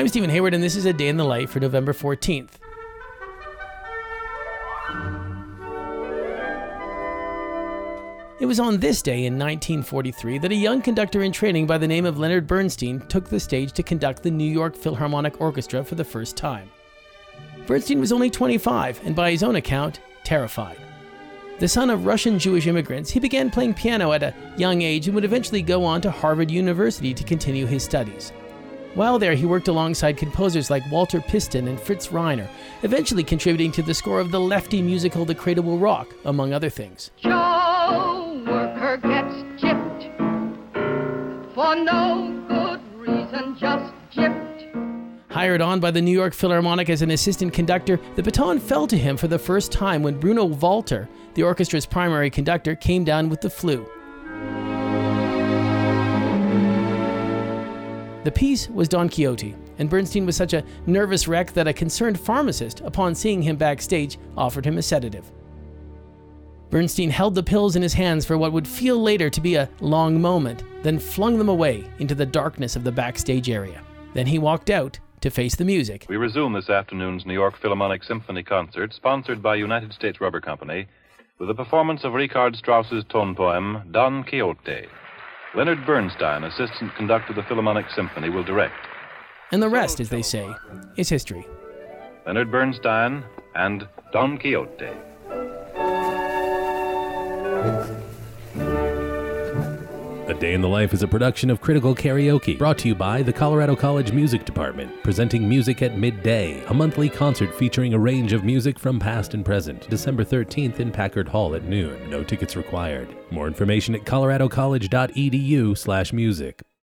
I'm Stephen Hayward, and this is a day in the life for November 14th. It was on this day in 1943 that a young conductor in training by the name of Leonard Bernstein took the stage to conduct the New York Philharmonic Orchestra for the first time. Bernstein was only 25 and, by his own account, terrified. The son of Russian Jewish immigrants, he began playing piano at a young age and would eventually go on to Harvard University to continue his studies. While there, he worked alongside composers like Walter Piston and Fritz Reiner, eventually contributing to the score of the lefty musical The Cradle Will Rock, among other things. Joe worker gets gypped for no good reason, just gypped. Hired on by the New York Philharmonic as an assistant conductor, the baton fell to him for the first time when Bruno Walter, the orchestra's primary conductor, came down with the flu. The piece was Don Quixote, and Bernstein was such a nervous wreck that a concerned pharmacist, upon seeing him backstage, offered him a sedative. Bernstein held the pills in his hands for what would feel later to be a long moment, then flung them away into the darkness of the backstage area. Then he walked out to face the music. We resume this afternoon's New York Philharmonic Symphony concert, sponsored by United States Rubber Company, with a performance of Richard Strauss's tone poem, Don Quixote. Leonard Bernstein, assistant conductor of the Philharmonic Symphony, will direct. And the rest, as they say, is history. Leonard Bernstein and Don Quixote. A Day in the Life is a production of Critical Karaoke, brought to you by the Colorado College Music Department, presenting Music at Midday, a monthly concert featuring a range of music from past and present, December 13th in Packard Hall at noon. No tickets required. More information at coloradocollege.edu/music.